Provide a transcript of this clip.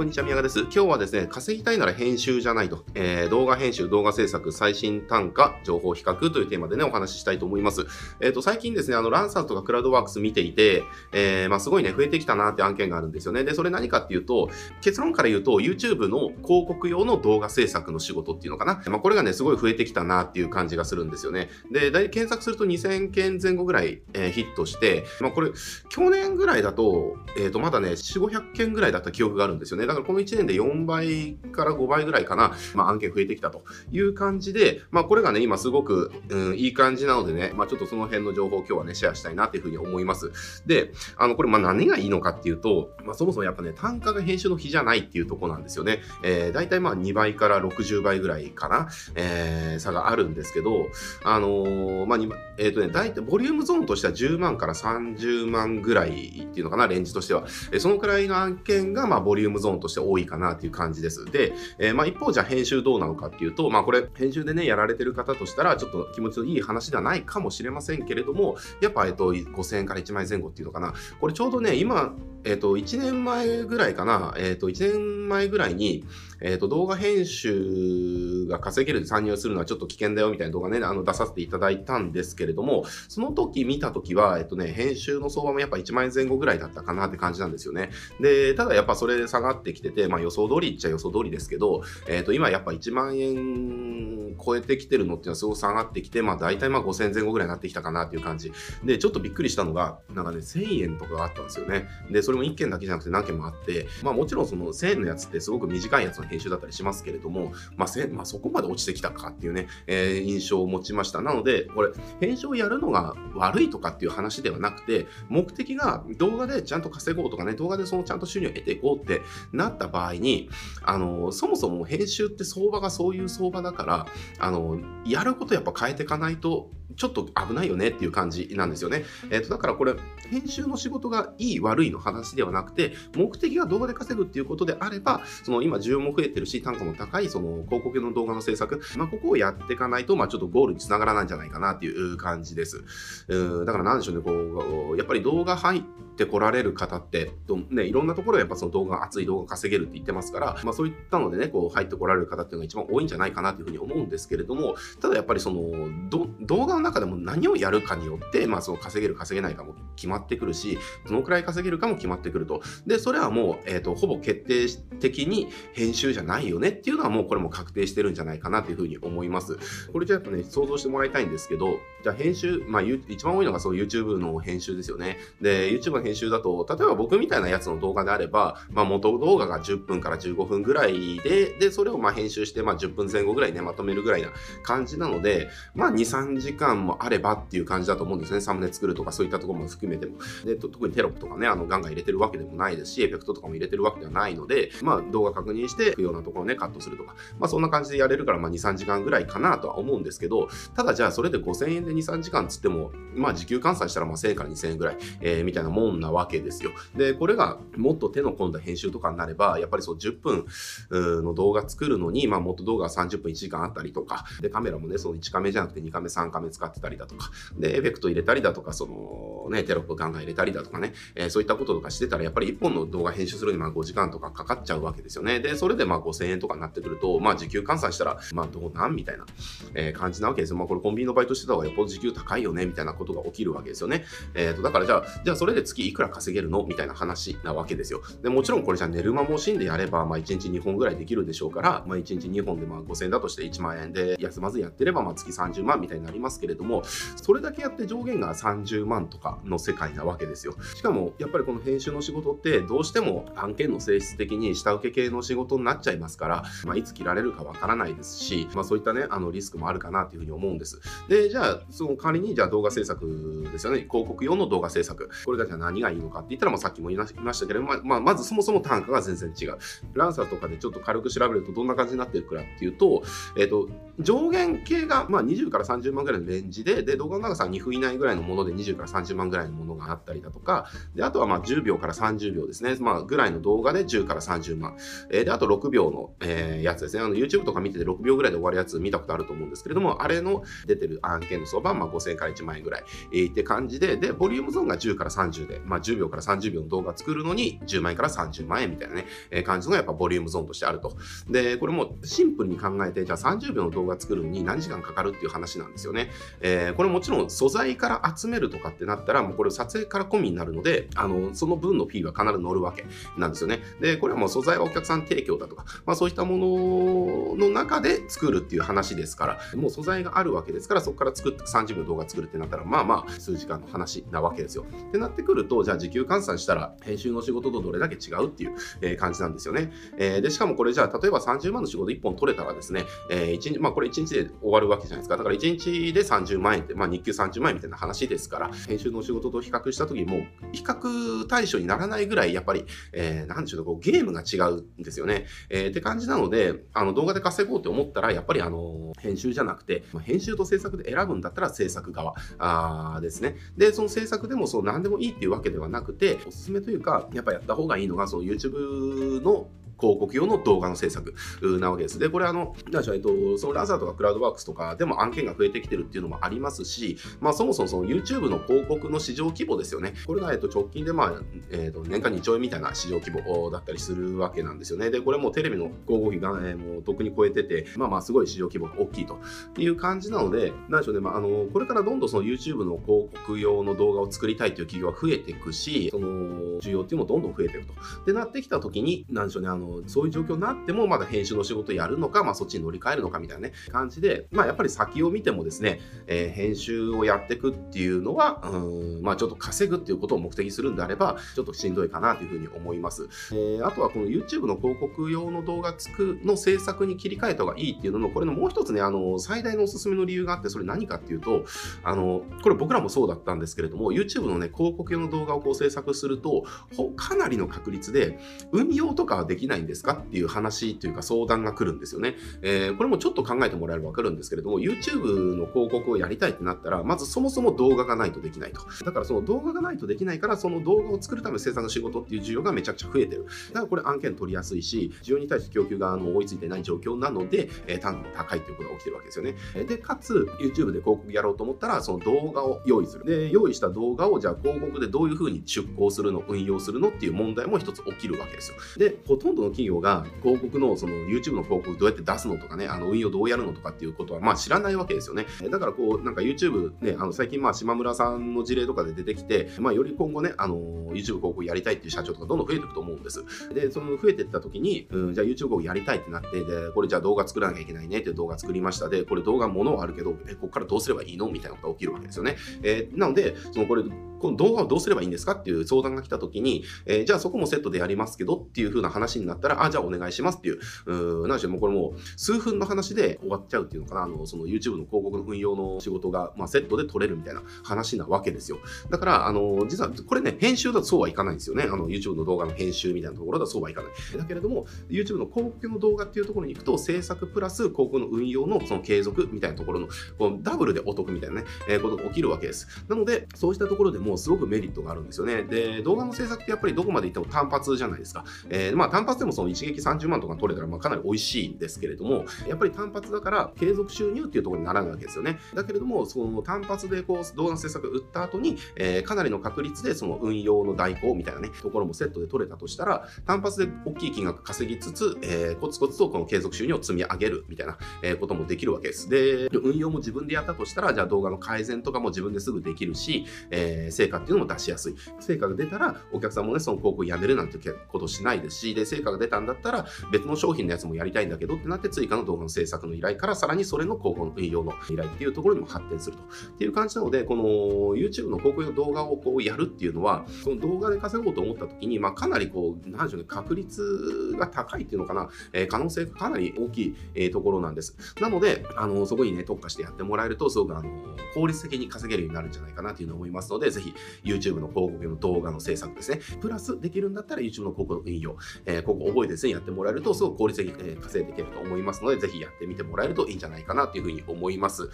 こんにちは、宮川です。今日はですね、稼ぎたいなら編集じゃないと、えー、動画編集、動画制作、最新単価、情報比較というテーマでね、お話ししたいと思います。えっ、ー、と、最近ですね、あの、ランサーとかクラウドワークス見ていて、えー、まあ、すごいね、増えてきたなって案件があるんですよね。で、それ何かっていうと、結論から言うと、YouTube の広告用の動画制作の仕事っていうのかな。まあ、これがね、すごい増えてきたなっていう感じがするんですよね。で、大体検索すると2000件前後ぐらい、え、ヒットして、まあ、これ、去年ぐらいだと、えっ、と、まだね、4、500件ぐらいだった記憶があるんですよね。だからこの1年で4倍から5倍ぐらいかな、まあ、案件増えてきたという感じで、まあ、これがね、今すごく、うん、いい感じなのでね、まあ、ちょっとその辺の情報を今日はね、シェアしたいなっていうふうに思います。で、あの、これ、まあ、何がいいのかっていうと、まあ、そもそもやっぱね、単価が編集の比じゃないっていうとこなんですよね。えー、大体まあ2倍から60倍ぐらいかな、えー、差があるんですけど、あのー、まあ、えっ、ー、とね、大体ボリュームゾーンとしては10万から30万ぐらいっていうのかな、レンジとしては。えー、そのくらいの案件が、まあ、ボリュームゾーンとして多いかなっていう感じです。で、えー、まあ、一方、じゃあ編集どうなのかっていうと、まあ、これ、編集でね、やられてる方としたら、ちょっと気持ちのいい話ではないかもしれませんけれども、やっぱ、えっと、5000円から1万円前後っていうのかな。これちょうどね、今、えっと、1年前ぐらいかな、えっと、1年前ぐらいに、えっと、動画編集が稼げるで参入するのはちょっと危険だよみたいな動画ね、あの、出させていただいたんですけれども、その時見た時は、えっとね、編集の相場もやっぱ1万円前後ぐらいだったかなって感じなんですよね。で、ただやっぱそれで下がってきてて、まあ予想通りっちゃ予想通りですけど、えっと、今やっぱ1万円超えてきてるのっていうのはすごく下がってきて、まあ大体まあ5000円前後ぐらいになってきたかなっていう感じ。で、ちょっとびっくりしたのが、なんかね、1000円とかあったんですよね。で、それも1件だけじゃなくて何件もあって、まあもちろんその1000円のやつってすごく短いやつの編集だったりしますけれども、まあ、まあ、そこまで落ちてきたかっていうね、えー、印象を持ちました。なので、これ、編集をやるのが悪いとかっていう話ではなくて、目的が動画でちゃんと稼ごうとかね、動画でそのちゃんと収入を得ていこうってなった場合に、あの、そもそも編集って相場がそういう相場だから、あの、やることやっぱ変えていかないと、ちょっと危ないよねっていう感じなんですよね。えっ、ー、と、だからこれ、編集の仕事がいい悪いの話ではなくて、目的が動画で稼ぐっていうことであれば、その今需要も増えてるし、単価も高いその広告の動画の制作、まあ、ここをやっていかないと、まあ、ちょっとゴールにつながらないんじゃないかなっていう感じです。うんだからなんでしょうね、こう、やっぱり動画入ってこられる方って、ね、いろんなところでやっぱその動画、熱い動画稼げるって言ってますから、まあ、そういったのでね、こう入ってこられる方っていうのが一番多いんじゃないかなというふうに思うんですけれども、ただやっぱりその、動画の中でも何をやるかによって、まあ、その稼げる稼げないかも決まってくるし、どのくらい稼げるかも決まってくると。で、それはもう、えっ、ー、と、ほぼ決定的に編集じゃないよねっていうのはもうこれも確定してるんじゃないかなというふうに思います。これじゃやっぱね、想像してもらいたいんですけど、じゃあ編集、まあ、一番多いのがそう YouTube の編集ですよね。で、YouTube の編集編集だと、例えば僕みたいなやつの動画であれば、まあ、元動画が10分から15分ぐらいで、で、それをまあ編集して、まあ、10分前後ぐらいね、まとめるぐらいな感じなので、まあ、2、3時間もあればっていう感じだと思うんですね。サムネ作るとかそういったところも含めても。で、特にテロップとかね、あの、ガンガン入れてるわけでもないですし、エフェクトとかも入れてるわけではないので、まあ、動画確認して、不要なところね、カットするとか、まあ、そんな感じでやれるから、まあ、2、3時間ぐらいかなとは思うんですけど、ただじゃあ、それで5000円で2、3時間つっても、まあ、時給換算したら、まあ、1000円から2000円ぐらい、えー、みたいなもんなわけですよ。で、これがもっと手の込んだ編集とかになれば、やっぱりそう10分の動画作るのに、まあ、元動画が30分1時間あったりとか、で、カメラもね、その1カメじゃなくて2カメ、3カメ使ってたりだとか、で、エフェクト入れたりだとか、その、ね、テロップガンガン入れたりだとかね、えー、そういったこととかしてたら、やっぱり1本の動画編集するにまあ5時間とかかかっちゃうわけですよね。で、それでまあ5000円とかになってくると、まあ時給換算したら、まあどうなん？みたいな、えー、感じなわけですよ。まあこれコンビニのバイトしてた方がよっぽど時給高いよね？みたいなことが起きるわけですよね。えっ、ー、と、だからじゃあ、じゃあそれで月いくら稼げるの？みたいな話なわけですよ。で、もちろんこれじゃ寝る間も惜しんでやれば、まあ1日2本ぐらいできるでしょうから、まあ1日2本でまあ5000円だとして1万円で休まずやってれば、まあ月30万みたいになりますけれども、それだけやって上限が30万とかの世界なわけですよ。しかも、やっぱりこの編集の仕事ってどうしても案件の性質的に下請け系の仕事になっちゃいますから、まあ、いつ切られるかわからないですし、まあ、そういったね、あのリスクもあるかなというふうに思うんです。で、じゃあ、その代わりに、じゃあ動画制作ですよね。広告用の動画制作。これがじゃあ何がいいのかって言ったら、まあ、さっきも言いましたけど、まあ、まあ、まずそもそも単価が全然違う。ランサーとかでちょっと軽く調べるとどんな感じになってるかっていうと、えっ、ー、と、上限系が、まあ、20から30万ぐらいのレンジで、で、動画の長さは2分以内ぐらいのもので20から30万ぐらいのものがあったりだとか、で、あとはまあ10秒から30秒ですね。まあ、ぐらいの動画で10から30万。えー、で、あと6秒の、えー、やつですね。あの、YouTube とか見てて6秒ぐらいで終わるやつ見たことあると思うんですけれども、あれの出てる案件の相場はまあ5000から1万円ぐらい、えー、って感じで、で、ボリュームゾーンが10から30でまあ10秒から30秒の動画作るのに10万円から30万円みたいなね、えー、感じのやっぱボリュームゾーンとしてあると。で、これもシンプルに考えて、じゃあ30秒の動画作るのに何時間かかるっていう話なんですよね。えー、これもちろん素材から集めるとかってなったら、もうこれ撮影から込みになるので、あの、その分のフィーは必ず乗るわけなんですよね。で、これはもう素材はお客さん提供だとか、まあそういったものの中で作るっていう話ですから、もう素材があるわけですから、そこから作って30秒動画作るってなったら、まあまあ数時間の話なわけですよ。ってなってくると、じゃあ時給換算したら編集の仕事とどれだけ違うっていう、え感じなんですよね。えー、で、しかもこれじゃあ例えば30万の仕事1本取れたらですね、えー、1日、まあこれ1日で終わるわけじゃないですか。だから1日で30万円って、まあ日給30万円みたいな話ですから、編集の仕事と比較した時も比較対象にならないぐらい、やっぱり、えー、なんでしょうこうゲームが違うんですよね。えー、って感じなので、あの動画で稼ごうって思ったら、やっぱりあの編集じゃなくて、まあ、編集と制作で選ぶんだったら制作側あですね。で、その制作でもそう何でもいいっていうわけわけではなくて、おすすめというか、やっぱやった方がいいのが、その YouTube の広告用の動画の制作なわけです。で、これあの、なんでしょう、えっと、そのラザーとかクラウドワークスとかでも案件が増えてきてるっていうのもありますし、まあそもそもその YouTube の広告の市場規模ですよね。これが、えっと、直近でまあ、えっと、年間2兆円みたいな市場規模だったりするわけなんですよね。で、これもテレビの広告費が、えー、もうとっくに超えてて、まあまあすごい市場規模が大きいという感じなので、なんでしょうね、まああの、これからどんどんその YouTube の広告用の動画を作りたいという企業が増えていくし、その需要っていうのもどんどん増えていくと。で、なってきた時に、なんでしょうね、あの、そういう状況になっても、まだ編集の仕事やるのか、まあ、そっちに乗り換えるのかみたいなね、感じで、まあ、やっぱり先を見てもですね、えー、編集をやっていくっていうのは、うん、まあ、ちょっと稼ぐっていうことを目的にするんであれば、ちょっとしんどいかなというふうに思います。えー、あとは、この YouTube の広告用の動画つくの制作に切り替えた方がいいっていうのの、これのもう一つね、あの、最大のおすすめの理由があって、それ何かっていうと、あの、これ僕らもそうだったんですけれども、YouTube のね、広告用の動画をこう制作すると、かなりの確率で、運用とかはできないんですか？っていう話というか、相談が来るんですよね。えー、これもちょっと考えてもらえればわかるんですけれども、YouTube の広告をやりたいってなったら、まずそもそも動画がないとできないと。だからその動画がないとできないから、その動画を作るための生産の仕事っていう需要がめちゃくちゃ増えてる。だからこれ案件取りやすいし、需要に対して供給があの追いついてない状況なので、えー、単価も高いっていうことが起きてるわけですよね。で、かつ、YouTube で広告やろうと思ったら、その動画を用意する。で、用意した動画をじゃあ広告でどういうふうに出稿するの、運用するの？っていう問題も一つ起きるわけですよ。で、ほとんどの企業が広告のその YouTube の広告どうやって出すのとかね、あの運用どうやるのとかっていうことはまあ知らないわけですよね。だからこう、なんか YouTube ね、あの最近まあ島村さんの事例とかで出てきて、まあより今後ね、あの YouTube 広告やりたいっていう社長とかどんどん増えていくと思うんです。で、その増えていった時に、うん、じゃあ YouTube 広告やりたいってなって、で、これじゃあ動画作らなきゃいけないねって動画作りました。で、これ動画ものはあるけど、え、ここからどうすればいいの？みたいなことが起きるわけですよね。えー、なので、そのこれ、この動画をどうすればいいんですかっていう相談が来た時に、えー、じゃあそこもセットでやりますけどっていう風な話になったら、あ、じゃあお願いしますっていう、うなんでしょう、もうこれもう数分の話で終わっちゃうっていうのかな、あの、その YouTube の広告の運用の仕事が、まあ、セットで取れるみたいな話なわけですよ。だから、あの、実はこれね、編集だとそうはいかないんですよね。あの、YouTube の動画の編集みたいなところだとそうはいかない。だけれども、YouTube の広告の動画っていうところに行くと、制作プラス広告の運用のその継続みたいなところの、このダブルでお得みたいなね、えー、ことが起きるわけです。なので、そうしたところでもうすごくメリットがあるんですよね。で、動画の制作ってやっぱりどこまで行っても単発じゃないですか。えー、まあ単発でもその一撃30万とか取れたらまあかなり美味しいんですけれども、やっぱり単発だから継続収入っていうところにならないわけですよね。だけれども、その単発でこう動画の制作を売った後に、えー、かなりの確率でその運用の代行みたいなね、ところもセットで取れたとしたら、単発で大きい金額稼ぎつつ、えー、コツコツとこの継続収入を積み上げるみたいな、え、こともできるわけです。で、運用も自分でやったとしたら、じゃあ動画の改善とかも自分ですぐできるし、えー、成果っていうのも出しやすい。成果が出たら、お客さんもね、その広告やめるなんてことしないですし、で、成果が出たんだったら、別の商品のやつもやりたいんだけどってなって、追加の動画の制作の依頼から、さらにそれの広告の運用の依頼っていうところにも発展すると。っていう感じなので、この YouTube の広告の動画をこうやるっていうのは、その動画で稼ごうと思った時に、まあ、かなりこう、なんでしょうね、確率が高いっていうのかな、えー、可能性がかなり大きい、えー、ところなんです。なので、あの、そこにね、特化してやってもらえると、すごくあの、効率的に稼げるようになるんじゃないかなというのを思いますので、ぜひ YouTube の広告の動画の制作ですね、プラスできるんだったら YouTube の広告の運用、えー、こ覚えてですね、やってもらえると、すごく効率的に稼いでいけると思いますので、ぜひやってみてもらえるといいんじゃないかなというふうに思います。